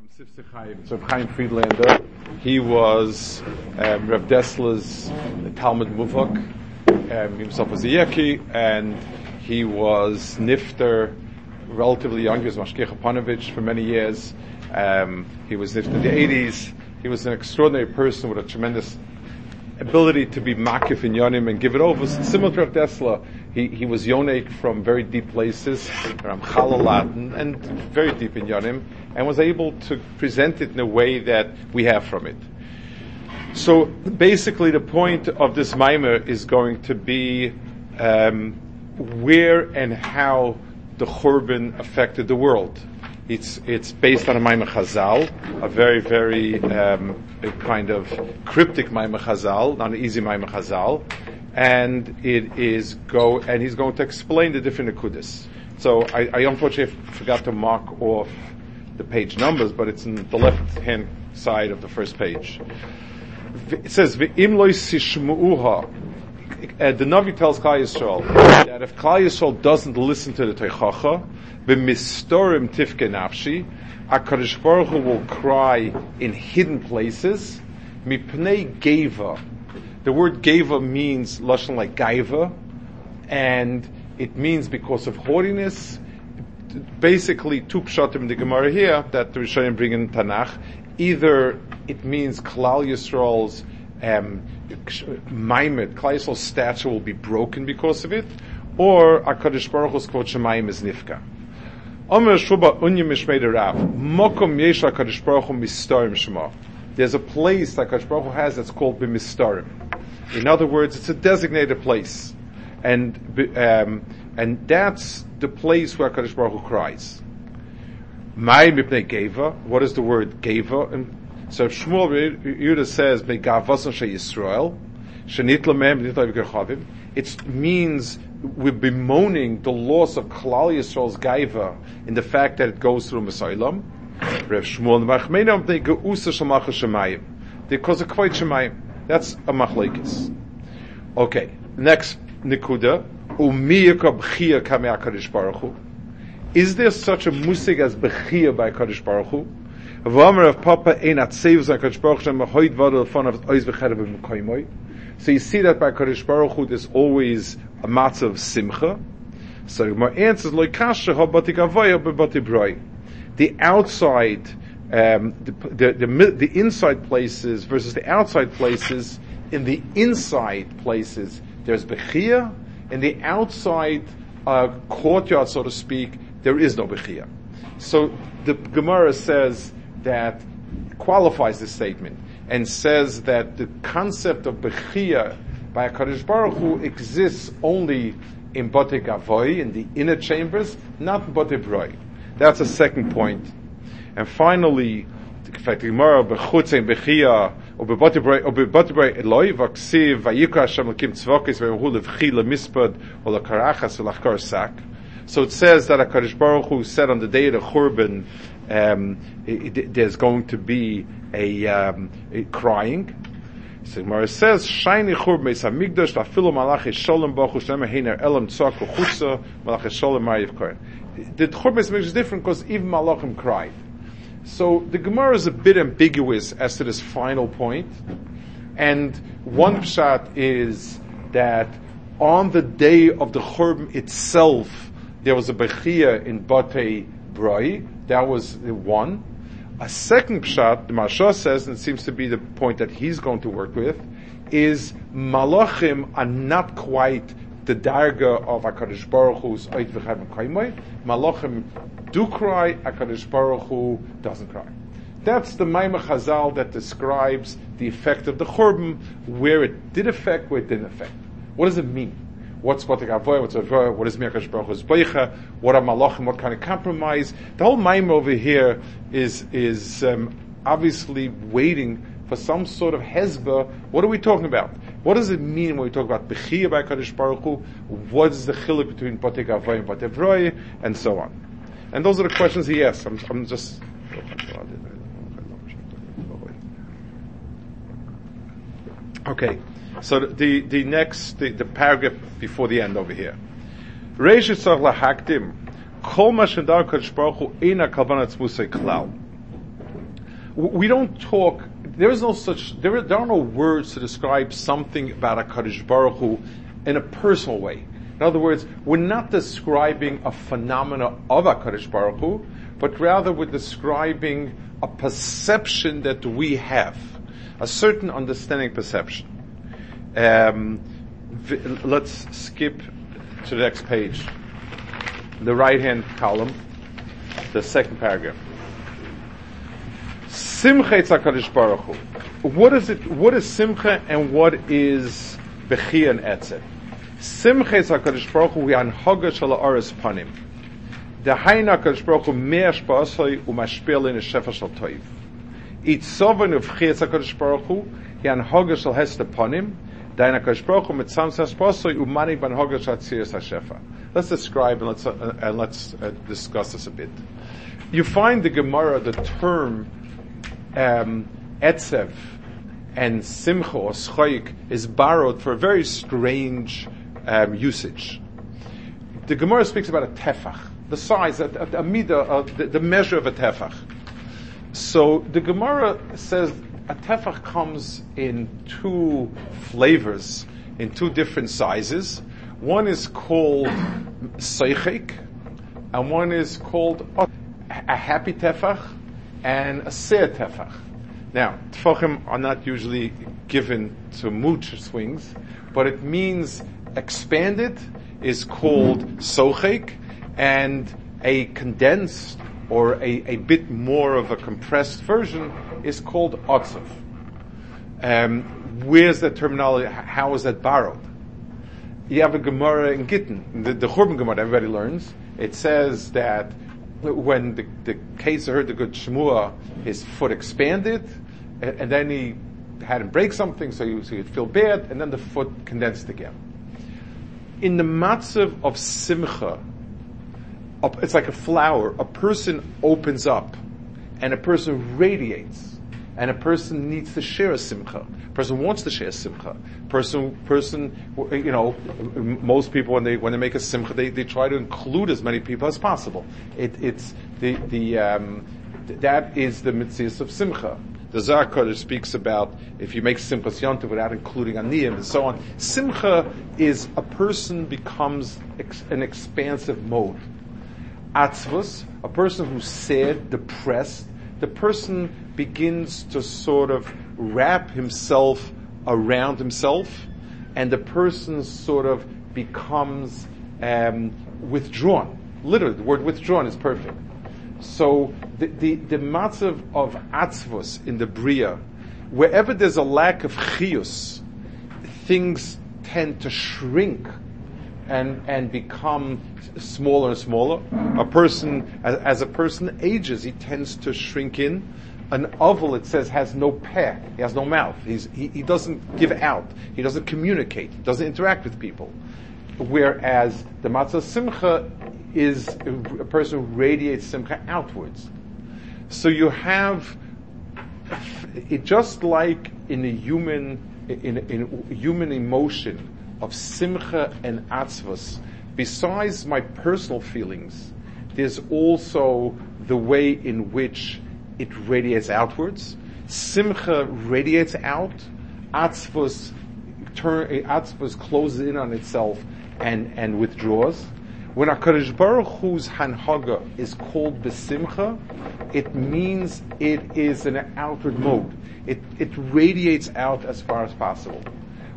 from Sifsei Chaim, Friedlander. He was um, Rav Dessler's Talmud Muvok. Um, himself was a Yeki, and he was Nifter, relatively young. He was Mashkech Panovich for many years. Um, he was Nifter in the 80s. He was an extraordinary person with a tremendous ability to be makif in yonim and give it over. Similar to Rav Dessler, he, he was yonik from very deep places, and very deep in yonim, and was able to present it in a way that we have from it. So basically, the point of this mimer is going to be um, where and how the Churban affected the world. It's, it's based on a Maimon Chazal, a very, very um, kind of cryptic Maimon Chazal, not an easy Maimon Chazal, and it is go, and he's going to explain the different Akudis. So I, I unfortunately forgot to mark off the page numbers, but it's in the left hand side of the first page. It says, uh, the Navi tells Klal Yisrael that if Klal Yisrael doesn't listen to the Teichacha, b'mistorim tifke nafshi, HaKadosh Baruch Hu will cry in hidden places, mipnei geva. The word geva means lashon like gaiva, and it means because of haughtiness. Basically, two pshatim the Gemara here that the Rishonim bring in Tanakh. Either it means Klal Yisrael's um, Maimed, Klal Yisrael's statue will be broken because of it, or HaKadosh Baruch Hu's quote Shemaim is nifka. Yesh Shema. There's a place that HaKadosh Baruch Hu has that's called Bimistarim. In other words, it's a designated place. And, um, and that's the place where HaKadosh Baruch Hu cries. My Mipnei Geva, what is the word Geva? And so Shmuel Yehuda says, "Megavasan she Yisrael, shenit lamem nitla v'gerchavim." It means we're bemoaning the loss of Klal Yisrael's gaiva in the fact that it goes through Masailam. Because of kvayt shemayim. That's a machlekes. Okay, next nikuda. Is there such a musig as b'chia by HaKadosh Baruch Hu? So you see that by Kadosh Baruch Hu, there's always a matzah of simcha. So my answer is The outside, um, the, the, the, the inside places versus the outside places. In the inside places, there's bechia. In the outside uh, courtyard, so to speak, there is no bechia. So the Gemara says that qualifies this statement and says that the concept of Bechia by HaKadosh Baruch Hu exists only in Bote Gavoy, in the inner chambers, not Bote Broi. That's a second point. And finally, in fact, or or Eloi, Hashem Tzvokis, or Sak. So it says that HaKadosh Baruch Hu said on the day of the Churban, um, it, it, there's going to be a, um, a crying. So Gemara says, "Shiny churb meis hamigdash shalom heiner elam tzak malachi shalom mariv kohen." The churb meis is different because even malachim cried. So the Gemara is a bit ambiguous as to this final point, and one pshat is that on the day of the churb itself, there was a bechia in Batei Broi. That was the one. A second pshat, the Maharsha says, and it seems to be the point that he's going to work with, is malachim are not quite the darga of Hakadosh Baruch Hu's Oit V'Chaim Kaimai. Malachim do cry, Hakadosh Baruch Hu doesn't cry. That's the Maimah Chazal that describes the effect of the Churban, where it did affect, where it didn't affect. What does it mean? What's what avoy? What's avoy? What is Mirkash Baruch Hu's Beicha? What are Malachim? What kind of compromise? The whole Maim over here is is um, obviously waiting for some sort of hezbollah. What are we talking about? What does it mean when we talk about Bechiyah by Kadosh Baruch Hu? What is the chiluk between Batek Avoy and Batek and so on? And those are the questions he asks. I'm, I'm just. Okay. So the, the next, the, the paragraph before the end over here. Lahakdim, kol kadosh baruch hu kalvanat musay klal. we don't talk, there is no such, there there are no words to describe something about a Kaddish Baruch Hu in a personal way. In other words, we're not describing a phenomena of a Kaddish Baruch Hu, but rather we're describing a perception that we have, a certain understanding perception. Um, let's skip to the next page, the right hand column, the second paragraph. Simcha Tzakadosh Baruch Hu. What is it? What is Simcha and what is Bechia and Etzel? Simcha Tzakadosh Baruch Hu Yanhaga Shala Aris Panim. The Haina Kadosh Baruch Hu Me'er Shpasoi Umashpil in Shefa Shal Toiv. Sovereign of Chia Tzakadosh Baruch Hu Yanhaga Shal Hester Panim. Daina Kadosh Baruch Hu Mitzam Sashpasoi Umani Ban Haga Shal Tziris HaShefa. Let's describe and let's, uh, and let's uh, discuss this a bit. You find the Gemara, the term um, etzev and simcha or is borrowed for a very strange um, usage. The Gemara speaks about a tefach, the size, a, a, a the, the, measure of a tefach. So the Gemara says a tefach comes in two flavors, in two different sizes. One is called seichik, and one is called a happy tefach, and a seir tefach. Now, tefachim are not usually given to mood swings, but it means expanded is called sochek, and a condensed or a, a bit more of a compressed version is called otzav. Um, where's the terminology? How is that borrowed? You have a Gemara in Gittin, the, the Churban Gemara, everybody learns. It says that when the, the case heard the good Shmua, his foot expanded, and, and, then he had him break something, so he, so he'd feel bad, and then the foot condensed again. In the matzav of simcha, it's like a flower. A person opens up, and a person radiates, and a person needs to share a simcha. A person wants to share a simcha. Person, person, you know, most people when they when they make a simcha, they, they try to include as many people as possible. It, it's the the um, that is the mitzvah of simcha. The Zohar speaks about if you make simcha yontiv without including aniyim and so on. Simcha is a person becomes ex, an expansive mode. Atzvus, a person who's sad, depressed, the person begins to sort of wrap himself around himself, and the person sort of becomes um, withdrawn. Literally, the word withdrawn is perfect. So the the, the matzav of atzvus in the bria, wherever there's a lack of chius, things tend to shrink and and become smaller and smaller. A person, as, as, a person ages, he tends to shrink in. An oval, it says, has no peh. He has no mouth. He's, he, he doesn't give out. He doesn't communicate. He doesn't interact with people. Whereas the matzah simcha is a person who radiates simcha outwards. So you have it just like in a human in, in human emotion of simcha and atzvus, besides my personal feelings, there's also the way in which it radiates outwards. Simcha radiates out. Atzvus, turn, atzvus closes in on itself and, and withdraws. When HaKadosh Baruch Hu's Hanhaga is called Besimcha, it means it is in an outward mode. It, it radiates out as far as possible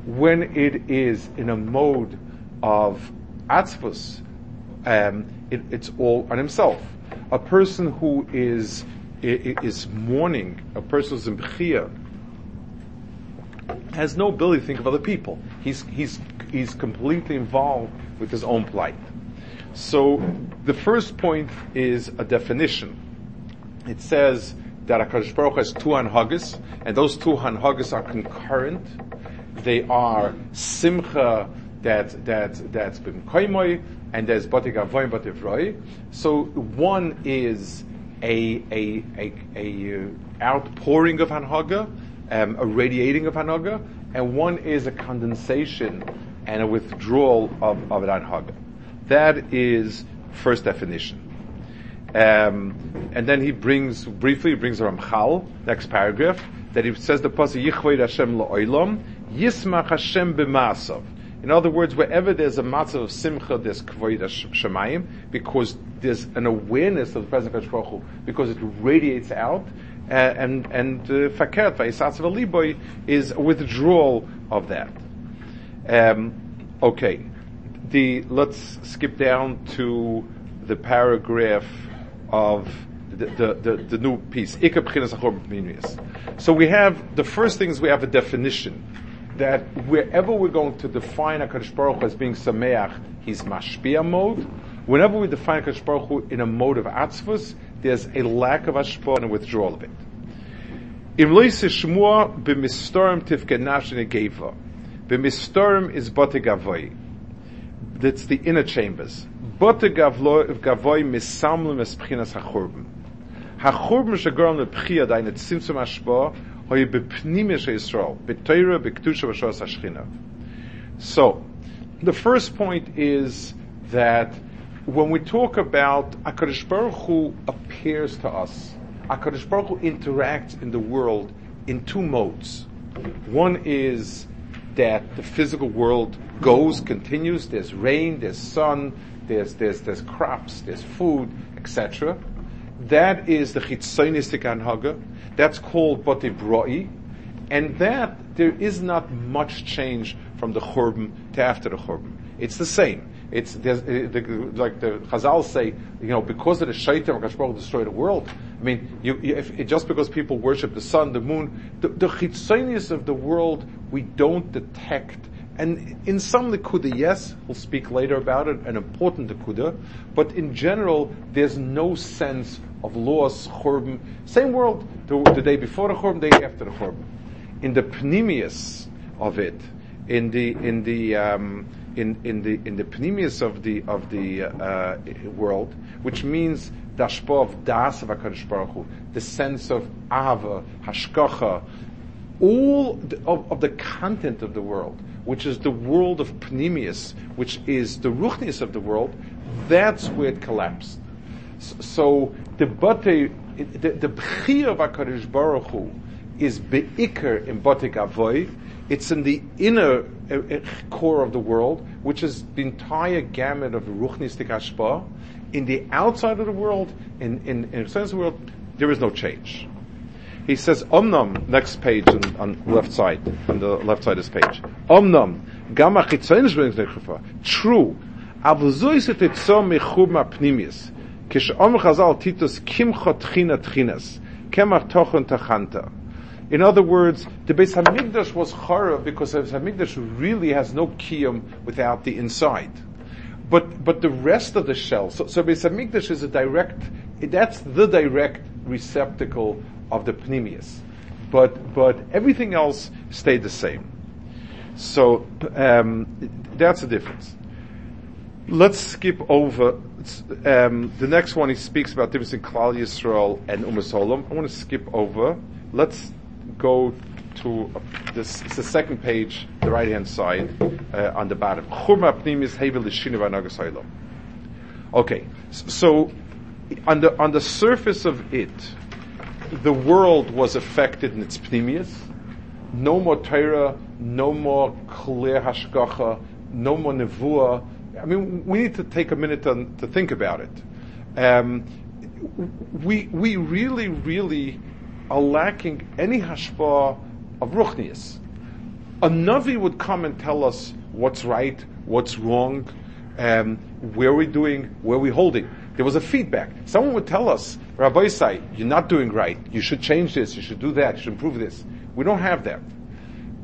when it is in a mode of atzvus, um, it, it's all on himself. A person who is is mourning, a person who's in b'chia, has no ability to think of other people. He's he's he's completely involved with his own plight. So the first point is a definition. It says that Akash Baruch has two hanhagas, and those two hanhagas are concurrent they are simcha that that that's been koimoy, and there's batik avoyim bativ So one is a a a, a uh, outpouring of hanhaga, um, a radiating of hanhaga, and one is a condensation and a withdrawal of, of an hanhaga. That is first definition. Um, and then he brings, briefly, he brings Ramchal, next paragraph, that he says the pasuk Yichved Hashem la'olam, Yismach Hashem b'masav. In other words, wherever there's a matzah of simcha, there's kvoid shemayim, because there's an awareness of the presence of Baruch because it radiates out, and and uh, fakert uh, liboy is a withdrawal of that. Um, okay, the let's skip down to the paragraph of the, the, the, the new piece. So we have the first thing is we have a definition that wherever we're going to define HaKadosh Baruch Hu as being Sameach, he's Mashpia mode. Whenever we define HaKadosh Baruch Hu in a mode of Atzvus, there's a lack of Ashpah and a withdrawal of it. Im loise shmua b'mistorim tifkenash negeva. B'mistorim is botegavoy. That's the inner chambers. Misamlim es pchinas bepnimish Yisrael, hashchina. So, the first point is that when we talk about HaKadosh Baruch Hu appears to us, HaKadosh Baruch Hu interacts in the world in two modes. One is that the physical world goes, continues, there's rain, there's sun, there's, there's, there's crops, there's food, etc. That is the chitzonistic anhaga. That's called botibroi. And that, there is not much change from the churban to after the churban. It's the same. It's uh, the, like the Chazal say, you know, because of the shaitan, Baruch destroyed the world. I mean, you, if, just because people worship the sun, the moon, the, the of the world, we don't detect. And in some nekuda, yes, we'll speak later about it, an important nekuda, but in general, there's no sense of loss, churban. Same world, the, the day before the churban, the day after the churban. In the pneumius of it, in the, in the, um, in, in the in the pneumius of the of the uh, world, which means the of das of Hakadosh Baruch Hu, the sense of ava, hashkacha, all the, of, of, the content of the world, which is the world of pneumius, which is the ruchnius of the world. That's where it collapsed. So, the bate, the, the b'chir of Hakadosh Baruch Hu is beikar in batik avoy. It's in the inner uh, uh, core of the world, which is the entire gamut of ruchnistik hashpa. In the outside of the world, in, in, in a sense of the world, there is no change. He says, Omnam, next page on, on left side, on the left side of this page. Omnam, gamma chitzonish True. Avuzoi se tetzo mechub ma pnimis. Kish om chazal titus kimchot tchina tchinas. Kemach tochon tachanta. In other words, the Beis Hamikdash was chara because the Beis Hamikdash really has no kiyum without the inside. But but the rest of the shell, so, so Beis Hamikdash is a direct. That's the direct receptacle of the pneumius. But but everything else stayed the same. So um, that's the difference. Let's skip over um, the next one. He speaks about difference in Klal Yisrael and Umas. I want to skip over. Let's go to this, it's the second page, the right hand side, uh, on the bottom. Okay, so on the on the surface of it, the world was affected in its pneumius. No more Torah, no more clear hashgacha, no more nevuah. I mean, we need to take a minute to, to think about it. Um, we we really really are lacking any hashpah of ruchnias. A navi would come and tell us what's right, what's wrong, um, where we're doing, where we're holding. There was a feedback. Someone would tell us, Rabbi Isai, you're not doing right. You should change this. You should do that. You should improve this. We don't have that.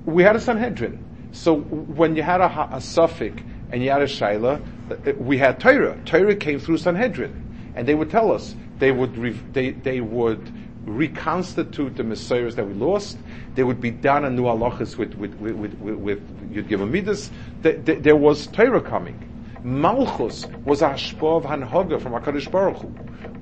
We had a Sanhedrin. So when you had a, a suffix and you had a Shaila, uh, we had Torah. Torah came through Sanhedrin. And they would tell us, they would, they, they would reconstitute the Messiahs that we lost. They would be done on new halachas with, with, with, with, with Yud Gimel There was Torah coming. Malchus was of Hanhaga from HaKadosh Baruch Hu.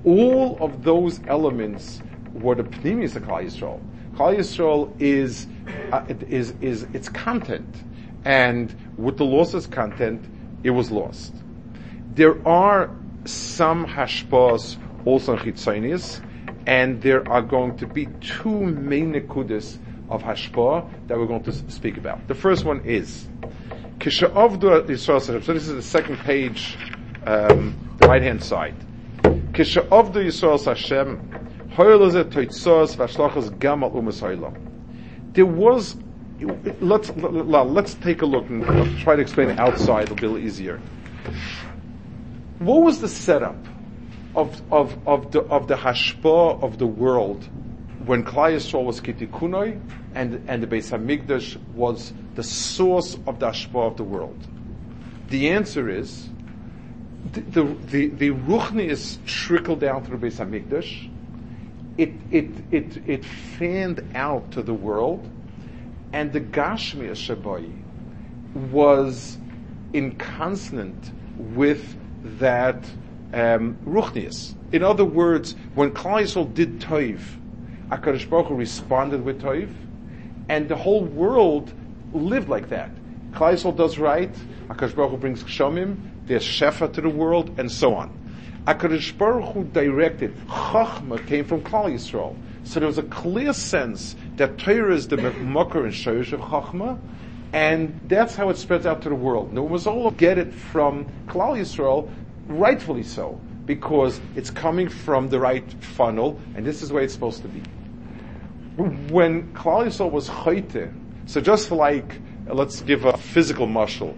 All of those elements were the pnimis of Klal Yisrael. Klal Yisrael is, uh, is, is its content. And with the loss of content, it was lost. There are some hashpahs also in Chitzonius, and there are going to be two main nekudas of hashpah that we're going to speak about. The first one is Kishavdu Yisrael So this is the second page, um, the right hand side. Kishavdu Yisrael Hashem There was let's let's take a look and I'll try to explain it outside. It'll be a little easier. What was the setup of of of the of the hashpah of the world when Klal Yisrael was kitikunoi and and the Beis Hamikdash was the source of the hashpah of the world? The answer is the the the, the ruchni is trickled down the Beis Hamikdash. It it it it fanned out to the world and the Gashmi Shabai was in consonant with that um, Ruchnius. In other words, when Klal did Toiv, HaKadosh Baruch responded with Toiv, and the whole world lived like that. Klal Yisrael does right, Akash Baruch Hu brings Kshomim, there's Shefa to the world, and so on. HaKadosh Baruch Hu directed, Chachma came from Klal Yisrael. So there was a clear sense that Torah is the Makar and Shoyish of Chachma, and that's how it spreads out to the world. No, all get it from Klal Yisrael, rightfully so, because it's coming from the right funnel, and this is where it's supposed to be. When Klal Yisrael was Chayte, so just like, let's give a physical muscle,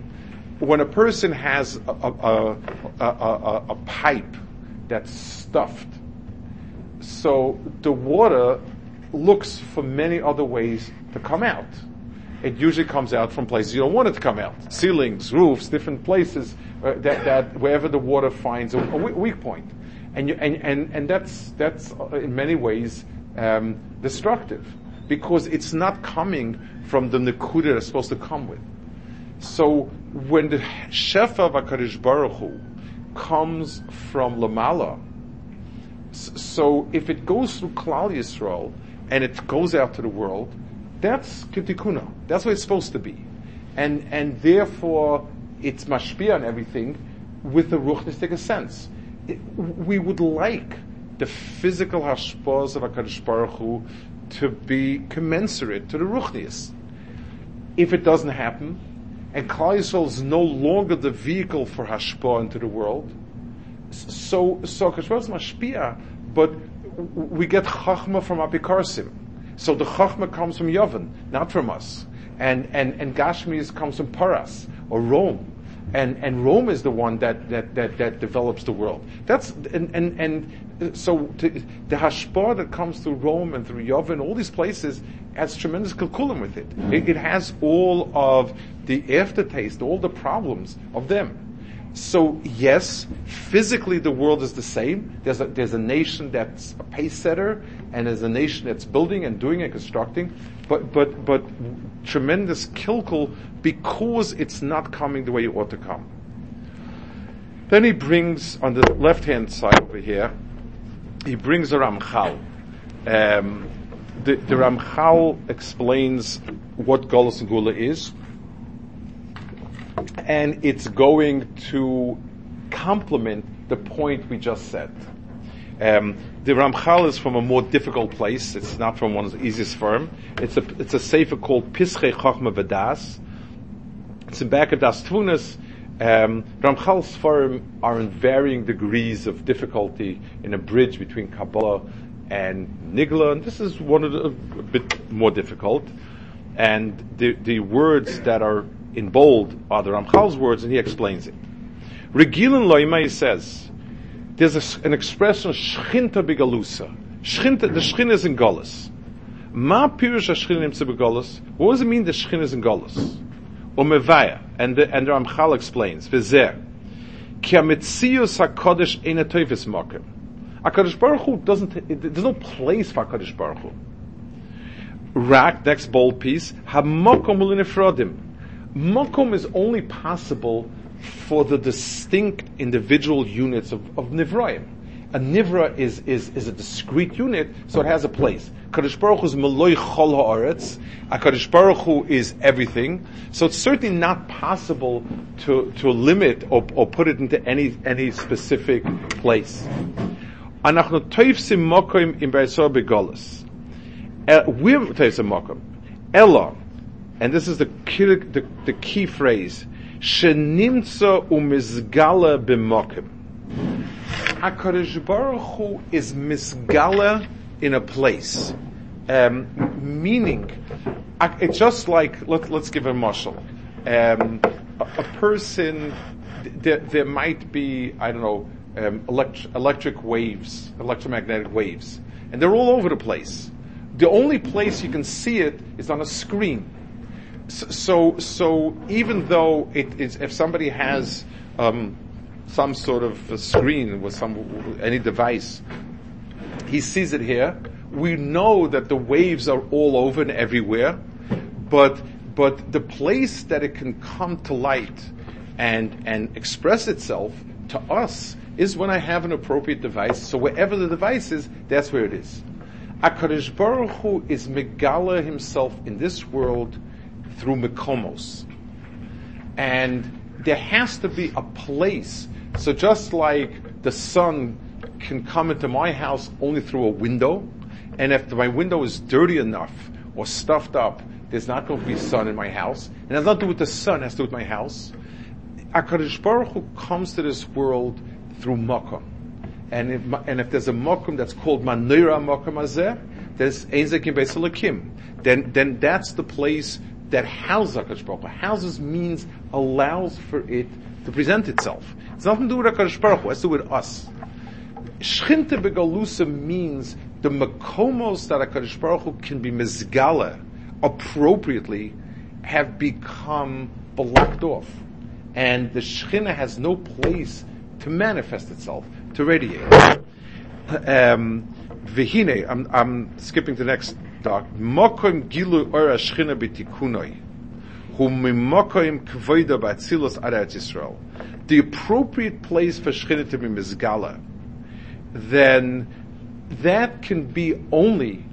when a person has a, a, a, a pipe that's stuffed so the water looks for many other ways to come out. It usually comes out from places you don't want it to come out. Ceilings, roofs, different places uh, that, that wherever the water finds a, a weak point. And, you, and, and, and that's, that's uh, in many ways um, destructive because it's not coming from the nekuda it's supposed to come with. So when the shefa of HaKadosh Baruch Hu comes from Lamala, so if it goes through Klal Yisrael and it goes out to the world, that's kitikuna. That's what it's supposed to be, and and therefore it's mashpia and everything with the ruchnistic sense. It, we would like the physical hashpahs of Hakadosh Baruch Hu to be commensurate to the ruchnis. If it doesn't happen, and Klal Yisrael is no longer the vehicle for hashpah into the world, so so Kashmir mashpia, but we get chachma from apikarsim. So the chachma comes from Yavin, not from us, and and and Gashmis comes from Paras or Rome. And, and Rome is the one that, that, that, that develops the world. That's, and, and, and so to, the hashpah that comes through Rome and through Yavin, and all these places, has tremendous kalkulim with it. it. It has all of the aftertaste, all the problems of them. So yes, physically the world is the same. There's a, there's a nation that's a pace setter, and there's a nation that's building and doing and constructing, but, but, but tremendous kilkul because it's not coming the way it ought to come. Then he brings, on the left-hand side over here, he brings a Ramchal. Um, the, the Ramchal explains what Golos and Gula is, and it's going to complement the point we just said. Um, the Ramchal is from a more difficult place. It's not from one of the easiest firm. It's a it's a sefer called Pischei Chachma V'Das. It's in back of Das Tvunas. Um, Ramchal's firm are in varying degrees of difficulty in a bridge between Kabbalah and Nigla, and this is one of the a bit more difficult. And the the words that are in bold are the Ramchal's words, and he explains it. Regilin Loimai says, there's a, an expression, Shchinta Bigalusa. Shchinta, the Shchin is in Golas. Ma Pirush Shchin Nimtze Begolas. What does it mean the Shchin is in Golas? Umevaya, and the, and the Ramchal explains, Vizer, Ki HaMetzius HaKodesh Eina Toivis Mokem. HaKadosh Baruch Hu doesn't, there's no place for HaKadosh Baruch Hu. Rak, next bold piece, HaMokom Ulinefrodim. Makom is only possible for the distinct individual units of, of Nivraim. A Nivra is, is, is a discrete unit, so it has a place. Kaddish Baruch Hu is Meloi Chol Ha'aretz. Uh, HaKadosh Baruch Hu is everything. So it's certainly not possible to, to limit or, or put it into any, any specific place. Anachno Toivsim Mokim Im Be'esor Begolos. Uh, we're Toivsim Mokim. Ella, and this is the key, the, the key phrase, Shenimtza umizgala b'mokim. HaKadosh Baruch Hu is misgala in a place. Um, meaning, uh, it's just like, let, us give a marshal. Um, a, a, person, there, there might be, I don't know, um, elect- electric waves, electromagnetic waves, and they're all over the place. The only place you can see it is on a screen. So, so, even though it is, if somebody has um, some sort of screen with some any device, he sees it here. We know that the waves are all over and everywhere, but but the place that it can come to light and and express itself to us is when I have an appropriate device. So wherever the device is, that's where it is. Akadosh Baruch Hu is Megala himself in this world through Mekomos. And there has to be a place. So just like the sun can come into my house only through a window, and if my window is dirty enough or stuffed up, there's not going to be sun in my house. And it has nothing to do with the sun, it has to do with my house. HaKadosh Baruch Hu comes to this world through Makkah. And if, and if there's a Makkah that's called Manira Makkah Azeh, there's Ezekim Beisalakim. Then, then that's the place that houses HaKadosh Baruch Hu. Houses means allows for it to present itself. It's nothing to do with HaKadosh Baruch Hu, it's to do with us. Shchinte Begalusa means the makomos that HaKadosh Baruch Hu can be mizgala appropriately have become blocked off. And the Shechina has no place to manifest itself, to radiate. Um, Vihine, I'm, I'm skipping to the next The appropriate place for Shechina to be mizgala, then that can be only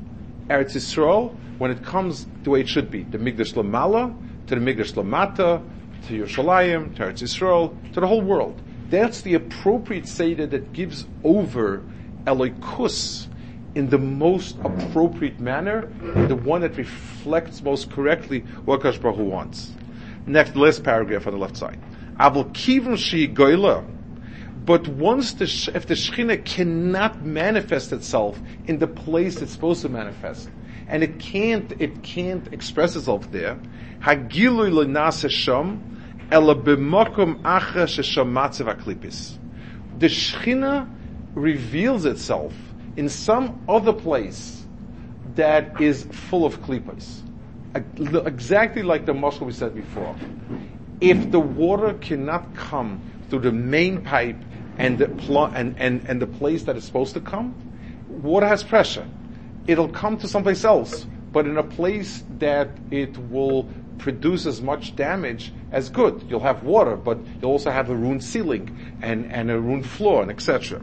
Eretz Yisrael when it comes the way it should be. The Migdash Lamala, to the Migdash Lamata, to Yerushalayim, to Eretz Yisrael, to the whole world. That's the appropriate Seder that gives over Eloikus in the most appropriate manner, the one that reflects most correctly what Hu wants. Next, last paragraph on the left side. Avol kivon shi goyla. But once the, if the Shekhinah cannot manifest itself in the place it's supposed to manifest, and it can't, it can't express itself there, hagilui l'nase shom, ela b'mokum acha shesham matzev aklipis. The Shekhinah reveals itself in some other place that is full of klipos. Exactly like the muscle we said before. If the water cannot come through the main pipe and the pl- and, and, and the place that it's supposed to come, water has pressure. It'll come to someplace else, but in a place that it will produce as much damage as good. You'll have water, but you'll also have a ruined ceiling and, and a ruined floor and etc.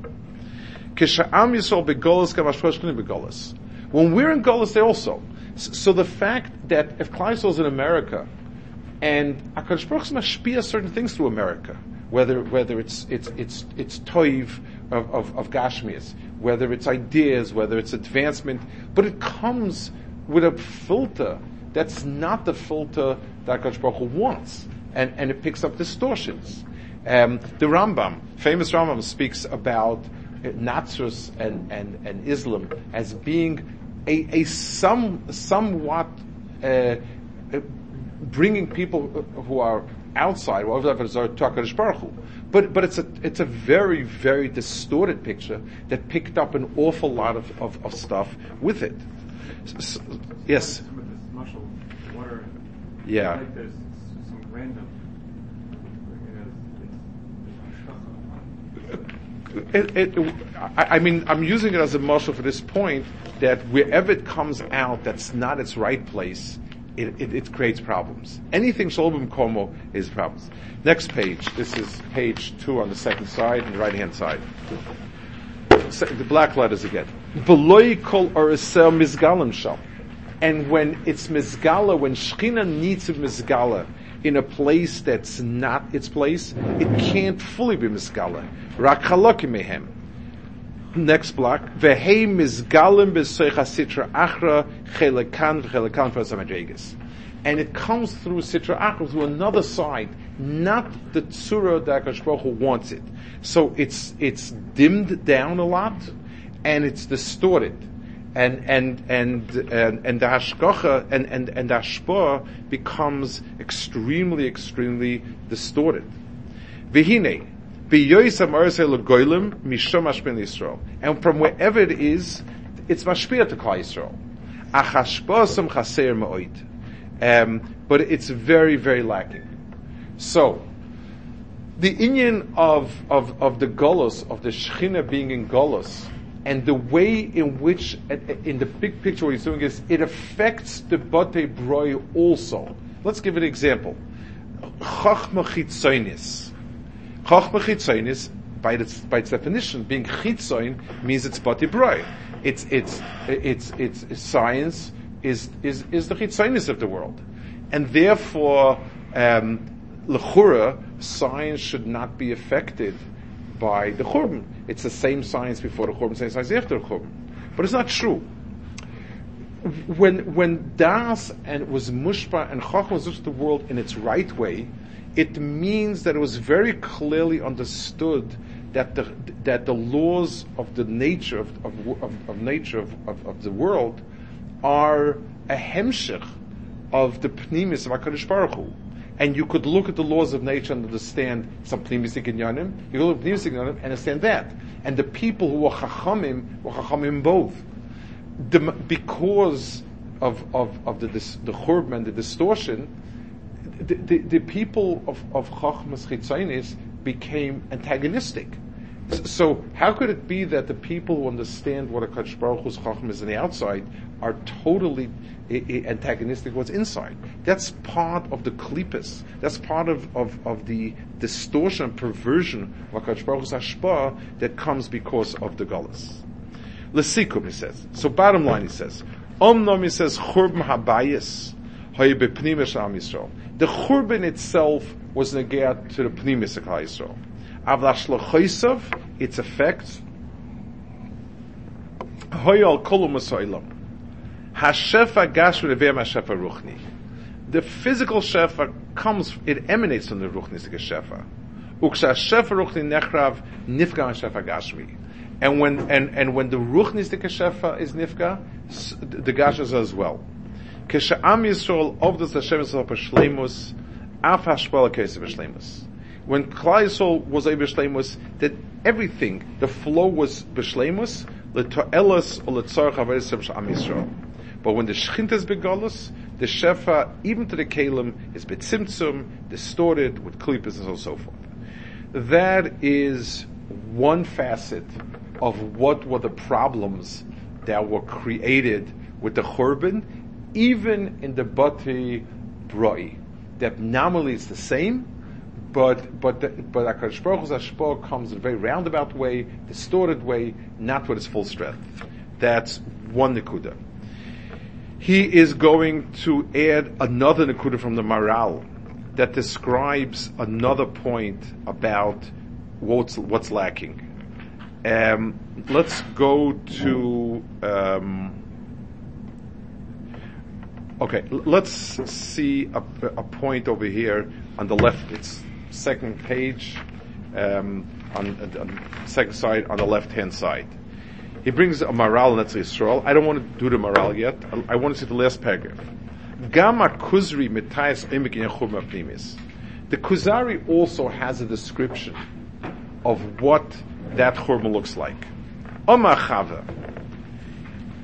When we're in Golas, they also. So the fact that if Kleisel is in America, and Akadosh Baruch mashpia certain things through America, whether whether it's it's it's it's toiv of, of, of Gashmias, whether it's ideas, whether it's advancement, but it comes with a filter that's not the filter that Akadosh Baruch Hu wants, and and it picks up distortions. Um, the Rambam, famous Rambam, speaks about Nazarus and, and, and Islam as being a, a some, somewhat uh, bringing people who are outside, whatever it is, to HaKadosh Baruch But, but it's a, it's a very, very distorted picture that picked up an awful lot of, of, of stuff with it. So, yes? Yeah. Like there's some random it, it, I, mean, I'm using it as a muscle for this point that wherever it comes out that's not its right place, it, it, it creates problems. Anything Shalom Komo is problems. Next page. This is page two on the second side and the right hand side. The black letters again. And when it's mizgala, when Shechina needs a mizgala, in a place that's not its place, it can't fully be miskala. Rak mehem. Next block. Vehei mizgalim b'soicha sitra achra chelekan v'chelekan for And it comes through sitra achra, through another side, not the tzura that Hu wants it. So it's, it's dimmed down a lot, and it's distorted. And, and, and, and, and the hashgacha and, and, and the hashpah becomes extremely, extremely distorted. Vihine, and from wherever it is, it's mashpia to Klal Yisrael. Achashpasam chaser ma'oid. Um, but it's very, very lacking. So, the Indian of, of, of the Golos, of the Shechina being in Golos, and the way in which, in the big picture, what he's doing is, it affects the Bate Broi also. Let's give an example. Chachma Chitzonis. Chochma chitzonis, by its, by its definition, being chitzoin means it's bati broi. It's, it's, it's, it's, it's, science is, is, is the chitzonis of the world. And therefore, um, lechura, science should not be affected by the churban. It's the same science before the churban, same science after the churban. But it's not true. When, when Das and was mushpa and Chachma was the world in its right way, it means that it was very clearly understood that the, that the laws of the nature of, of, of, of nature of, of, the world are a hemshich of the pnimis of HaKadosh Baruch Hu. And you could look at the laws of nature and understand some pnimisik inyanim. You could look at pnimisik inyanim and understand that. And the people who were chachamim were chachamim both. The, because of, of, of the, the churban and the distortion, the, the, the people of, of Chachmas became antagonistic. So how could it be that the people who understand what a Kadosh Baruch Hu's Chacham is on the outside are totally antagonistic what's inside? That's part of the klippas. That's part of, of, of the distortion and perversion of Kadosh Baruch Hu's Hashpah that comes because of the Gullus. Lesikum, he says. So bottom line, he says, Omnom, he says, Churban Habayis, Hayi Bepnimish Am Yisrael. The churban itself was negat to the pnimis of Yisrael. Avlash its effects, hoyal kolum. Hashefa gashur hashefa ruchni. The physical shefa comes, it emanates from the ruchnistic shefa. Uksha shefa ruchni nechrav nifka shefa gashmi. And when, and, and when the ruchnistic shefa is nifka, the gashas as well. Kesha Am Yisrael of the Hashem Yisrael Shleimus, Af Hashpala Kesef Shleimus. When Klal Yisrael was a B'Shleimus, that everything, the flow was B'Shleimus, L'to'elas or L'tzarech HaVerisem Am Yisrael. But when the Shechint is the Shefa, even to the Kalim, is Betzimtzum, distorted with Klippas and so forth. That is one facet of what were the problems that were created with the Churban even in the Bati Broi, that nominally it's the same, but but but Akash Baruch Hu's comes in a very roundabout way, distorted way, not with its full strength. That's one Nakuda. He is going to add another Nakuda from the Maharal that describes another point about what's what's lacking. Um, let's go to. Um, Okay, let's see a, a, point over here on the left. It's second page um, on, on, second side on the left hand side. He brings a Maharal Netz Yisrael. I don't want to do the Maharal yet. I, I want to see the last paragraph. Gama Kuzri mitayas primis. The Kuzari also has a description of what that churma looks like. Omar Chava.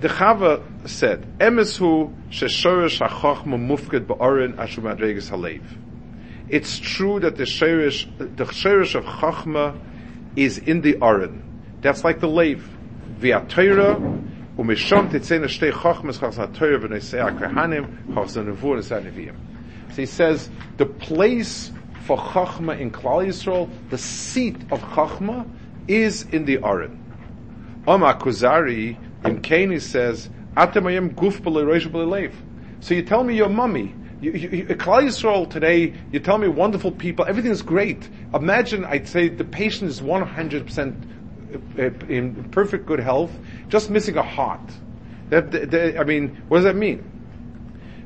The Chava said, Emesu sheshorish hachachma mufked ba'arin ashu halev. It's true that the sherish, the sherish of chachma is in the aron. That's like the lave. Via Torah, umisham titzena shtei chachmas chas ha-Torah v'nesei ha-kahanim chas ha-nevur nesei So he says, the place for chachma in Klal Yisrael, the seat of chachma, is in the aron. Omar Kuzari, in Kani says, guf So you tell me your mummy. You, Klal Yisrael today, you tell me wonderful people, everything is great. Imagine, I'd say the patient is 100% uh, in perfect good health, just missing a heart. That, that, that I mean, what does that mean?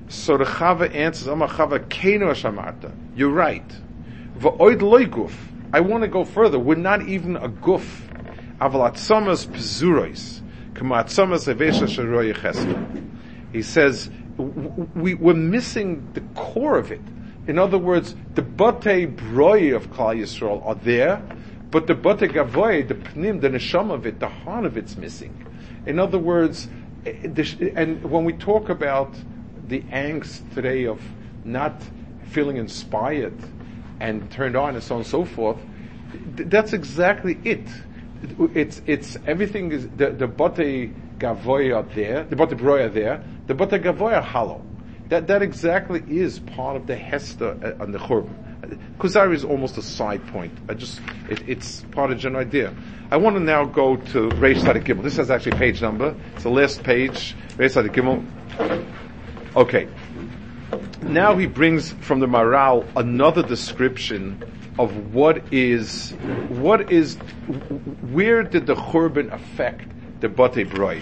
So the Chava answers, Amar Chava Keno Shamarta. You're right. V'oid loy guf. I want to go further. We're not even a guf. Avalat somas pzurois. Kamat somas evesha sharoy He says, we, we're missing the core of it. In other words, the bate broi of Klal Yisrael are there, but the bate gavoy, the pnim, the neshama of it, the heart of it's missing. In other words, eh, and when we talk about the angst today of not feeling inspired and turned on and so on and so forth, that's exactly it. It's, it's, everything is, the, the bote gavoy are there, the bote broi are there, the bote gavoy are hollow. That, that exactly is part of the Hester uh, on the Churban. Kuzari is almost a side point. I just, it, it's part of general idea. I want to now go to Reish Gimel. This has actually page number. It's the last page. Reish Gimel. Okay. Now he brings from the Maharal another description of what is, what is, where did the Churban affect the Bate Broi?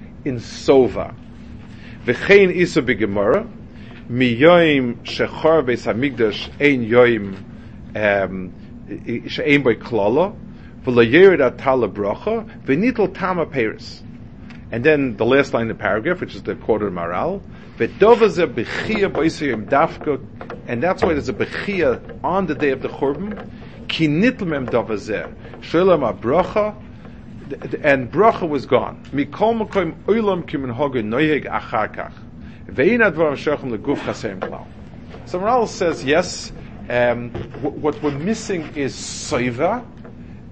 in sova. V'chein isa b'gemara miyoim shechar beis hamikdash ein yoim um, she'ein by klala v'lo yerid atala bracha v'nitol tama peris. And then the last line of the paragraph, which is the of Maharal, v'dovaze bechia b'isayim dafka, and that's why there's a bechia on the day of the Churban, ki nitl mem dovazeh, shalom bracha, and bracha was gone. Mikol makoim kimin noyeg achar so Maharal says, yes, um, what we're missing is soiva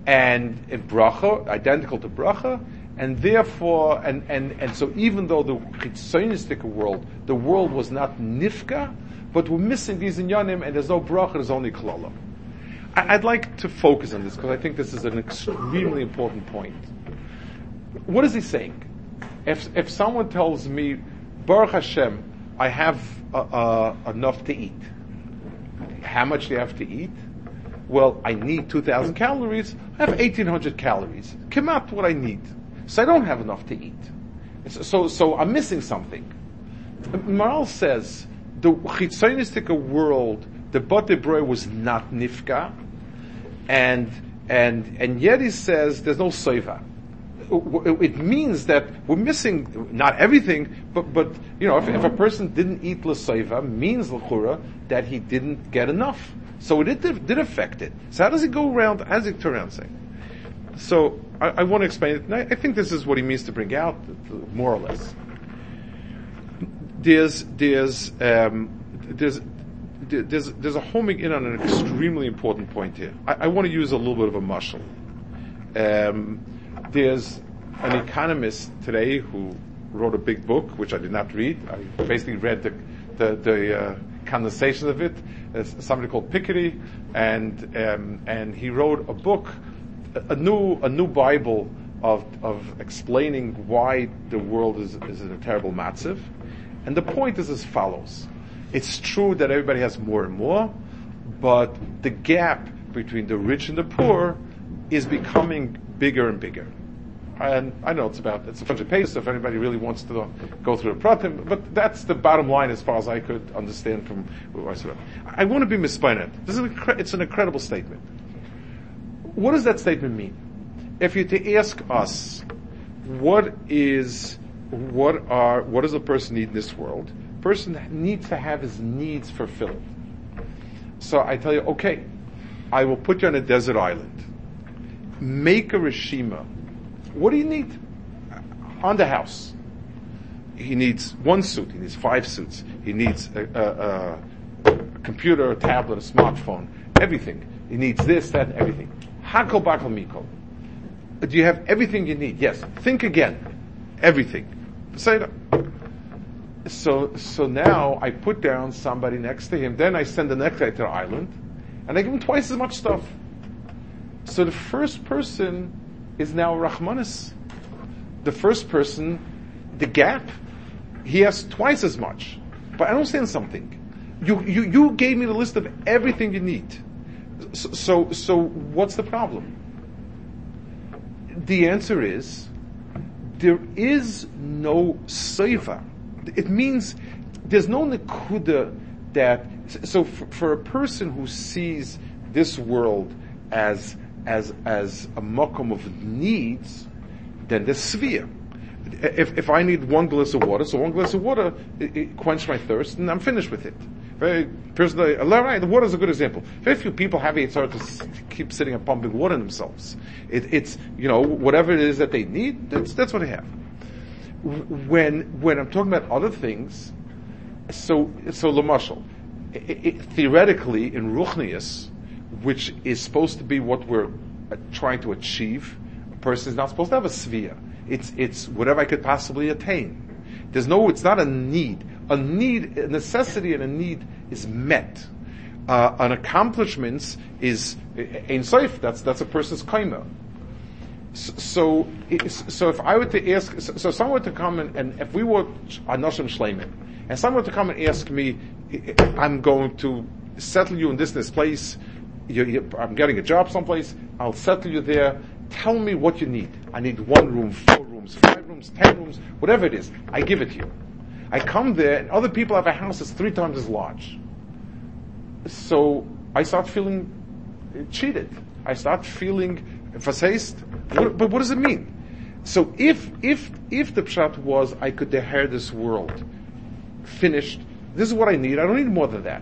and bracha, identical to bracha, and therefore, and, and, and so even though the chitzonistic world, the world was not nifka, but we're missing these inyanim, and there's no bracha, there's only klala. I'd like to focus on this because I think this is an extremely important point. What is he saying? If, if someone tells me Baruch Hashem, I have uh, uh, enough to eat. How much do you have to eat? Well, I need 2,000 calories. I have 1,800 calories. Come out what I need. So I don't have enough to eat. So, so I'm missing something. Maharal says the chitzonistic world, the Bate was not nifka, and and and yet he says there's no soiva it means that we're missing not everything, but but you know, if, if a person didn't eat lasaiva, means lachura that he didn't get enough. So it did, did affect it. So how does it go around? How does it turn around saying? So I, I want to explain it. And I, I think this is what he means to bring out, more or less. There's there's um, there's there's there's a homing in on an extremely important point here. I, I want to use a little bit of a muscle. Um, there's an economist today who wrote a big book, which I did not read. I basically read the, the, the uh, condensation of it. It's somebody called Piketty, and um, and he wrote a book, a new a new Bible of of explaining why the world is is in a terrible matziv. And the point is as follows: It's true that everybody has more and more, but the gap between the rich and the poor is becoming bigger and bigger and I know it's about it's a bunch of pages. If anybody really wants to go through the pratim, but that's the bottom line as far as I could understand from what I said. I want to be misspined. This is an, it's an incredible statement. What does that statement mean? If you're to ask us, what is what are what does a person need in this world? Person needs to have his needs fulfilled. So I tell you, okay, I will put you on a desert island. Make a rishima what do you need? On the house. He needs one suit, he needs five suits, he needs a, a, a, computer, a tablet, a smartphone, everything. He needs this, that, everything. Hakol bakal mikol. Do you have everything you need? Yes. Think again. Everything. Say. So, so now I put down somebody next to him. Then I send the next guy to the island, and I give him twice as much stuff. So the first person is now Rahmanis. The first person, the gap, he has twice as much. But I don't understand something. You, you, you gave me the list of everything you need. So, so, so what's the problem? The answer is, there is no seva. It means there's no nekuda that, so for, for, a person who sees this world as, as, as a mokum of needs, then there's sphere if, if I need one glass of water, so one glass of water it, it quench my thirst, and I'm finished with it. Very personally, the water is a good example. Very few people have it sort to keep sitting and pumping water themselves. It, it's you know whatever it is that they need, that's that's what they have. When when I'm talking about other things, so so lamashal, theoretically in ruchnius, which is supposed to be what we're uh, trying to achieve, a person is not supposed to have a sphere it's, it's whatever I could possibly attain. There's no, it's not a need. A need, a necessity and a need is met. Uh, an accomplishment is in safe. That's that's a person's kaima. So, so if I were to ask, so, so someone were to come and, and if we were uh, anoshim shleimin, and someone were to come and ask me, I'm going to settle you in this this place. You, you, I'm getting a job someplace. I'll settle you there. Tell me what you need. I need one room, four rooms, five rooms, ten rooms, whatever it is. I give it to you. I come there and other people have a house that's three times as large. So I start feeling uh, cheated. I start feeling faced. But what does it mean? So if, if, if the pshat was I could deher this world, finished, this is what I need, I don't need more than that.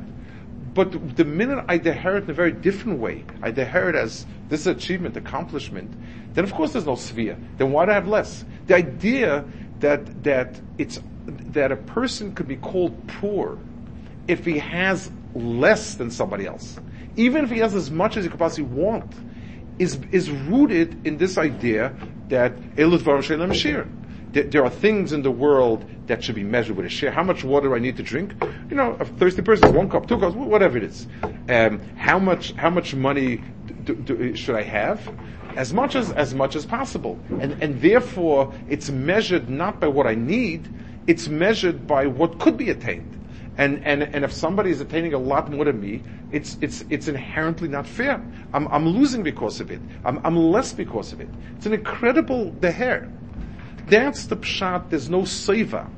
But the minute I deher it in a very different way, I deher it as this achievement, accomplishment, then of course there's no sphere. Then why do I have less? The idea that, that it's, that a person could be called poor if he has less than somebody else, even if he has as much as he could possibly want, is, is rooted in this idea that Shir there are things in the world that should be measured with a share. How much water I need to drink? You know, a thirsty person is one cup, two cups, whatever it is. Um, how much how much money do, do, should I have? As much as as much as possible, and and therefore it's measured not by what I need, it's measured by what could be attained. And, and, and if somebody is attaining a lot more than me, it's, it's, it's inherently not fair. I'm, I'm losing because of it. I'm, I'm less because of it. It's an incredible deher. That's the pshat. There's no seva.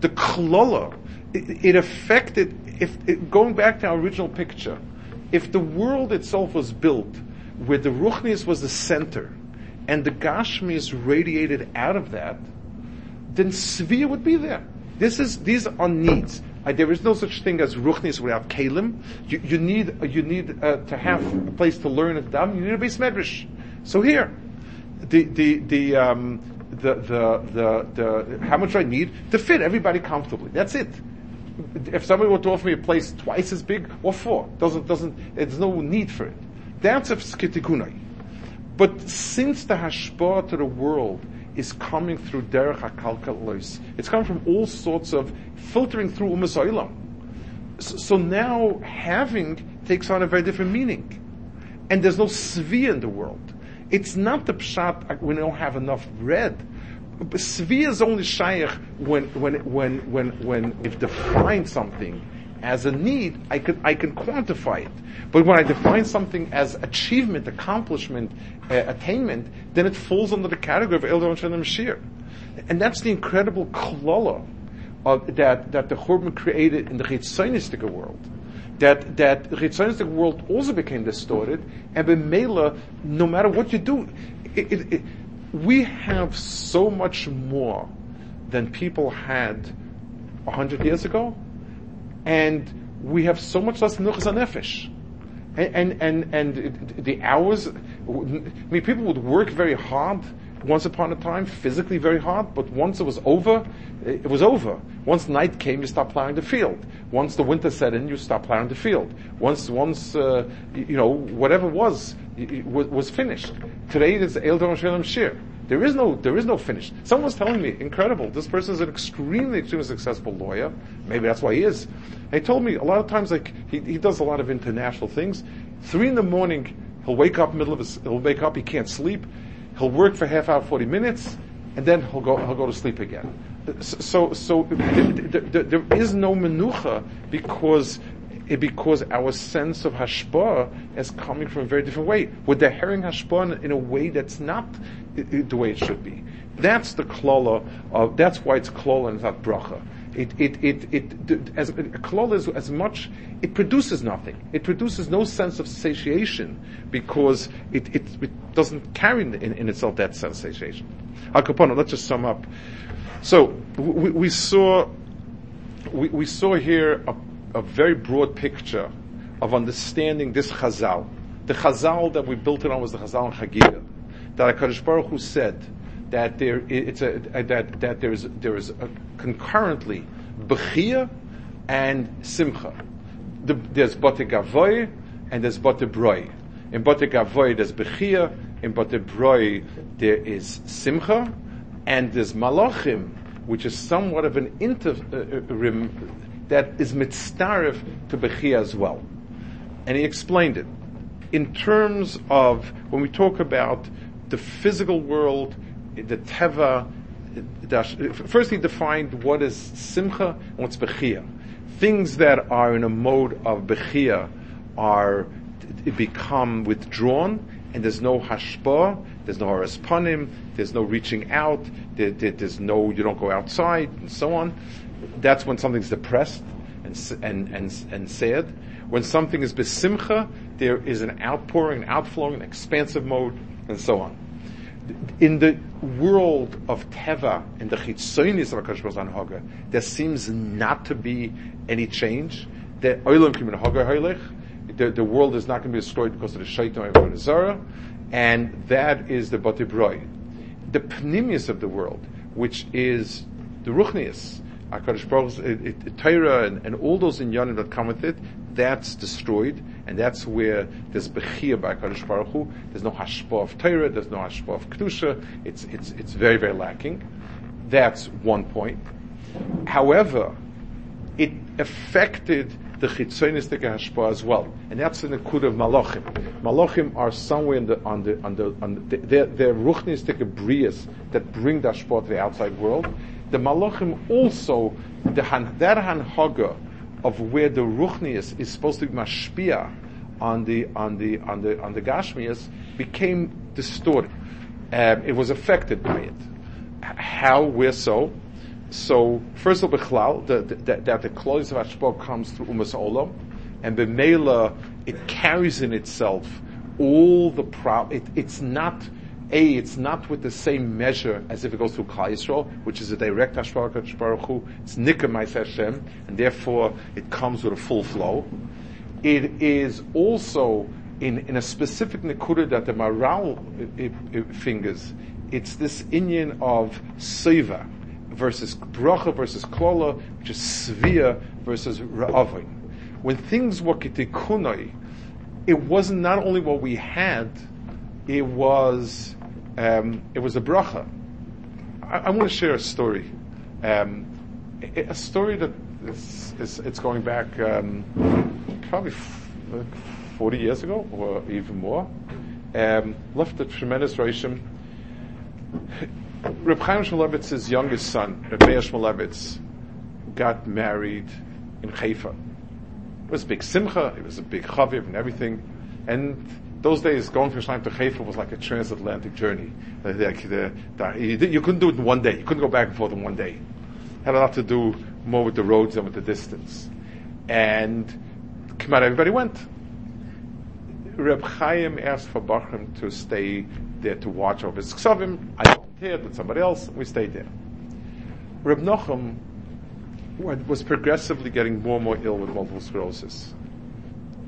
The klola, it, it, affected. If it, going back to our original picture, if the world itself was built where the ruchnius was the center, and the gashmius radiated out of that, then svia would be there. This is these are needs. Uh, there is no such thing as ruchnis without kalim. You, you need you need uh, to have a place to learn at dam. You need a base medrash. So here, the the the um, the, the, the, the, how much I need to fit everybody comfortably. That's it. If somebody were to offer me a place twice as big, what for? Doesn't, doesn't, there's no need for it. That's a skitikunai. But since the hashpah to the world is coming through derech hakalkalos, it's coming from all sorts of filtering through umas so, so now having takes on a very different meaning. And there's no svi in the world. It's not the pshat we don't have enough bread. Svi is only shaykh when, when, when, when, when, if define something as a need, I can, I can quantify it. But when I define something as achievement, accomplishment, uh, attainment, then it falls under the category of Eldon Shalom Shir. And that's the incredible klola that, that the Churban created in the Chitzonistic world that that Chitzonistic world also became distorted, and Bemela, no matter what you do, it, it, it, we have so much more than people had a hundred years ago, and we have so much less nuchas nefesh. And, and, and, and the hours, I mean, people would work very hard once upon a time, physically very hard, but once it was over, it was over. Once night came, you stopped plowing the field. Once the winter set in, you stopped plowing the field. Once, once, uh, you know, whatever was, was, finished. Today is El Shalom Shir. There is no, there is no finish. Someone was telling me, incredible, this person is an extremely, extremely successful lawyer. Maybe that's why he is. he told me a lot of times, like, he, he does a lot of international things. Three in the morning, he'll wake up middle of his, he'll wake up, he can't sleep. He'll work for half hour, 40 minutes, and then he'll go, he'll go to sleep again. So, so, there is no menucha because because our sense of hashpah is coming from a very different way. We're hearing hashpah in a way that's not the way it should be. That's the klola of, that's why it's klola and not bracha. It, it, it, it, as, klola is as much, it produces nothing. It produces no sense of satiation because it, it, it doesn't carry in, in, itself that sense of satiation. Al let's just sum up. So, we, we saw, we, we saw here a a very broad picture of understanding this Chazal. The Chazal that we built it on was the Chazal in Chagiga. That HaKadosh Baruch Hu said that there, it's a, that, that there is, there is a, concurrently Bechia and Simcha. The, there's Bote Gavoy and there's Bote Broi. In Bote Gavoy there's Bechia, in Bote Broi there is Simcha, and there's Malachim, which is somewhat of an interim uh, uh, that is mitzaref to Bechia as well. And he explained it. In terms of, when we talk about the physical world, the Teva, first he defined what is Simcha and what's Bechia. Things that are in a mode of Bechia are, become withdrawn, and there's no hashpah, there's no panim, there's no reaching out, there, there, there's no, you don't go outside, and so on that's when something's depressed and, and, and, and sad. When something is besimcha, there is an outpouring, an outflowing, an expansive mode, and so on. In the world of Teva, in the Chitzonis of HaKadosh Baruch there seems not to be any change. The, the, the world is not going to be destroyed because of the Shaitan the Zara, and that is the Batibroi. The Pnimius of the world, which is the Ruchnius, HaKadosh Baruch Torah and, and all those inyanim that come with it, that's destroyed, and that's where there's bechia by HaKadosh Baruch Hu. There's no hashpah of Torah, there's no hashpah of Kedusha, it's, it's, it's very, very lacking. That's one point. However, it affected the chitzonistic hashpah as well, and that's in the kud of malachim. Malachim are somewhere in the, on the, on the, on the, they're, they're ruchnistic that bring the hashpah to the outside world, the Malachim also, the han, that Hanhaga of where the Ruchnius is supposed to be mashpia on the, on the, on the, on the Gashmias became distorted. Um, it was affected by it. How, where so? So, first of all, the, the, that the close of Ashbah comes through Umas Olam, and Bemela, it carries in itself all the pro, it, it's not, a, it's not with the same measure as if it goes through Klal Yisrael, which is a direct Hashpah Baruch Hu. It's Nikamais Hashem, and therefore it comes with a full flow. It is also in, in a specific Nikuda that the Maharal fingers. It's this Indian of Seva versus Bracha versus Klola, which is Svia versus Ra'avin. When things were Kitikunai, it wasn't not only what we had, it was um, it was a bracha. I, I want to share a story. Um, a story that is, is it's going back um, probably f- 40 years ago or even more. Um, left a tremendous rishim. Reb Chaim Shmulevitz's youngest son, Reb Meir Shmulevitz, got married in Haifa. It was a big simcha, it was a big chaviv and everything. And those days, going from Yerushalayim to Haifa was like a transatlantic journey. Like the, You couldn't do it in one day. You couldn't go back and forth in one day. It had a lot to do more with the roads than with the distance. And come out, everybody went. Reb Chaim asked for Bachram to stay there to watch over his ksavim. I volunteered with somebody else. We stayed there. Reb Nochem was progressively getting more and more ill with multiple sclerosis.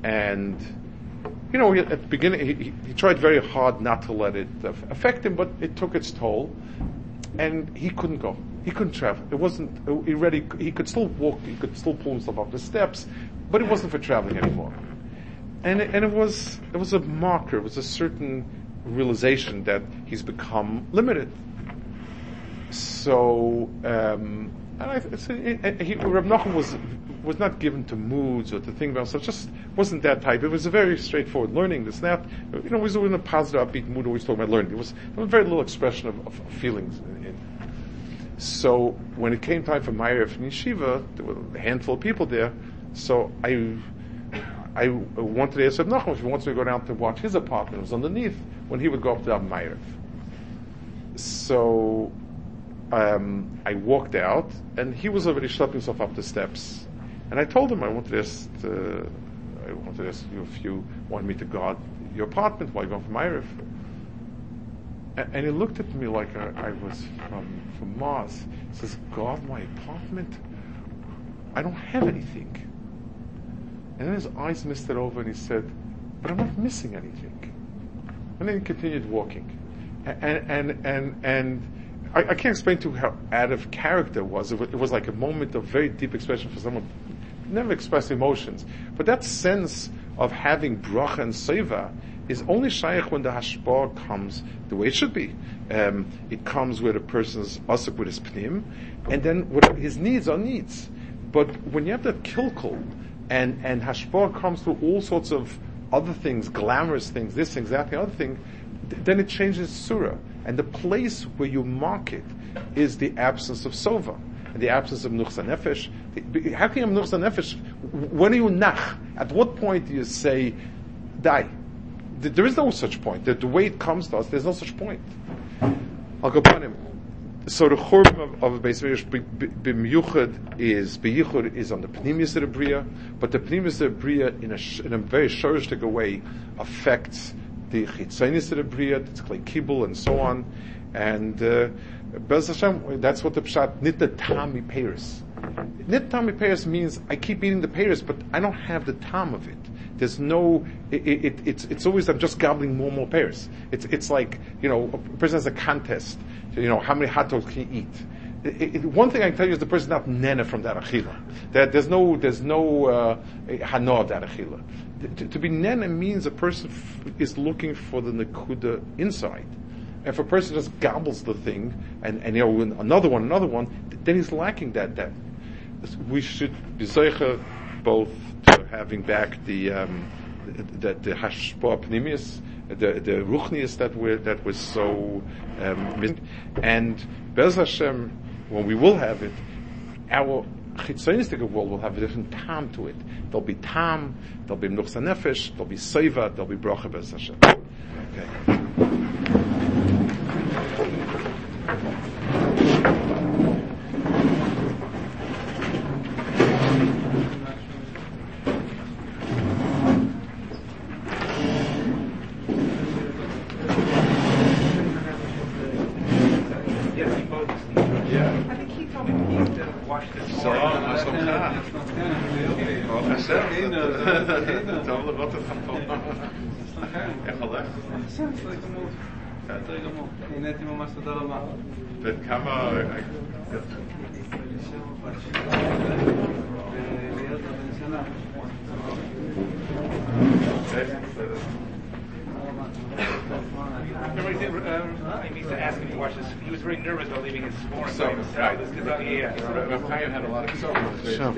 And you know, at the beginning, he, he, tried very hard not to let it affect him, but it took its toll, and he couldn't go. He couldn't travel. It wasn't. He ready. He could still walk. He could still pull himself up the steps, but it wasn't for traveling anymore. and it, and it was it was a marker. It was a certain realization that he's become limited. So, um, and I, it, he, Reb Nachum was was not given to moods or to think about himself. Just wasn't that type. It was a very straightforward learning. This not, you know, was in a positive, upbeat mood. Always talking about learning. It was, very little expression of, of feelings. In, in. So when it came time for Meir and Yeshiva, there were a handful of people there. So I I wanted to ask Nachum if he wants me to go down to watch his apartment. It was underneath when he would go up to Meir. So um, I walked out, and he was already schlepping himself up the steps. And I told him I wanted to ask, uh, I wanted to ask you if you want me to guard your apartment while you're going from Erev. And, and he looked at me like I, I was from, from Mars. He says, guard my apartment? I don't have anything. And then his eyes misted over and he said, but I'm not missing anything. And then he continued walking. And, and, and, and I, I can't explain to you how out of character it was. It, was. it was like a moment of very deep expression for someone never express emotions. But that sense of having bracha and seva is only shaykh when the hashbar comes the way it should be. Um, it comes where the person's asuk with his pnim, and then what his needs are needs. But when you have that kilkul, and, and hashbar comes through all sorts of other things, glamorous things, this thing, that, the other thing, th- then it changes surah. And the place where you mark it is the absence of sova and the absence of nuchsa nefesh. How can you have nuchsa nefesh? When are you nach? At what point do you say, die? There is no such point. The, the way it comes to us, there's no such point. I'll go upon him. So the churban of, of Beis Medrash b'miyuchad is b'yichud is on the pneumius of the bria, but the pneumius of the bria in a in a very shorishtic way affects the chitzonis of the bria, it's like kibul and so on, and uh, Hashem, that's what the pshat nit the tami peiris. Nit tami peiris means I keep eating the peiris, but I don't have the tam of it. There's no, it, it, it's, it's always I'm just gobbling more and more peiris. It's, it's like, you know, a person has a contest, you know, how many hot dogs can you eat? It, it, one thing I can tell you is the person's not nene from that achila. That there's no there's no uh, hana of that achila. To, to, be nene means a person f- is looking for the nekuda inside. And if a person just gobbles the thing and, and you know another one, another one, then he's lacking that. That we should be zeicha both to having back the um, the, the hashpa pnimius, the the ruchnius that we that was so um, and Bez Hashem when we will have it, our chitzonistic world will have a different time to it. There'll be tam, there'll be mnuchsa nefesh, there'll be seva, there'll be bracha Bez Hashem. Okay. נהניתי ממש, תודה רבה. בן כמה... I need to ask him to watch this. He was very nervous about leaving his foreign So, right. right. Because, uh, yeah. Rav Chaim had a lot of. So, So.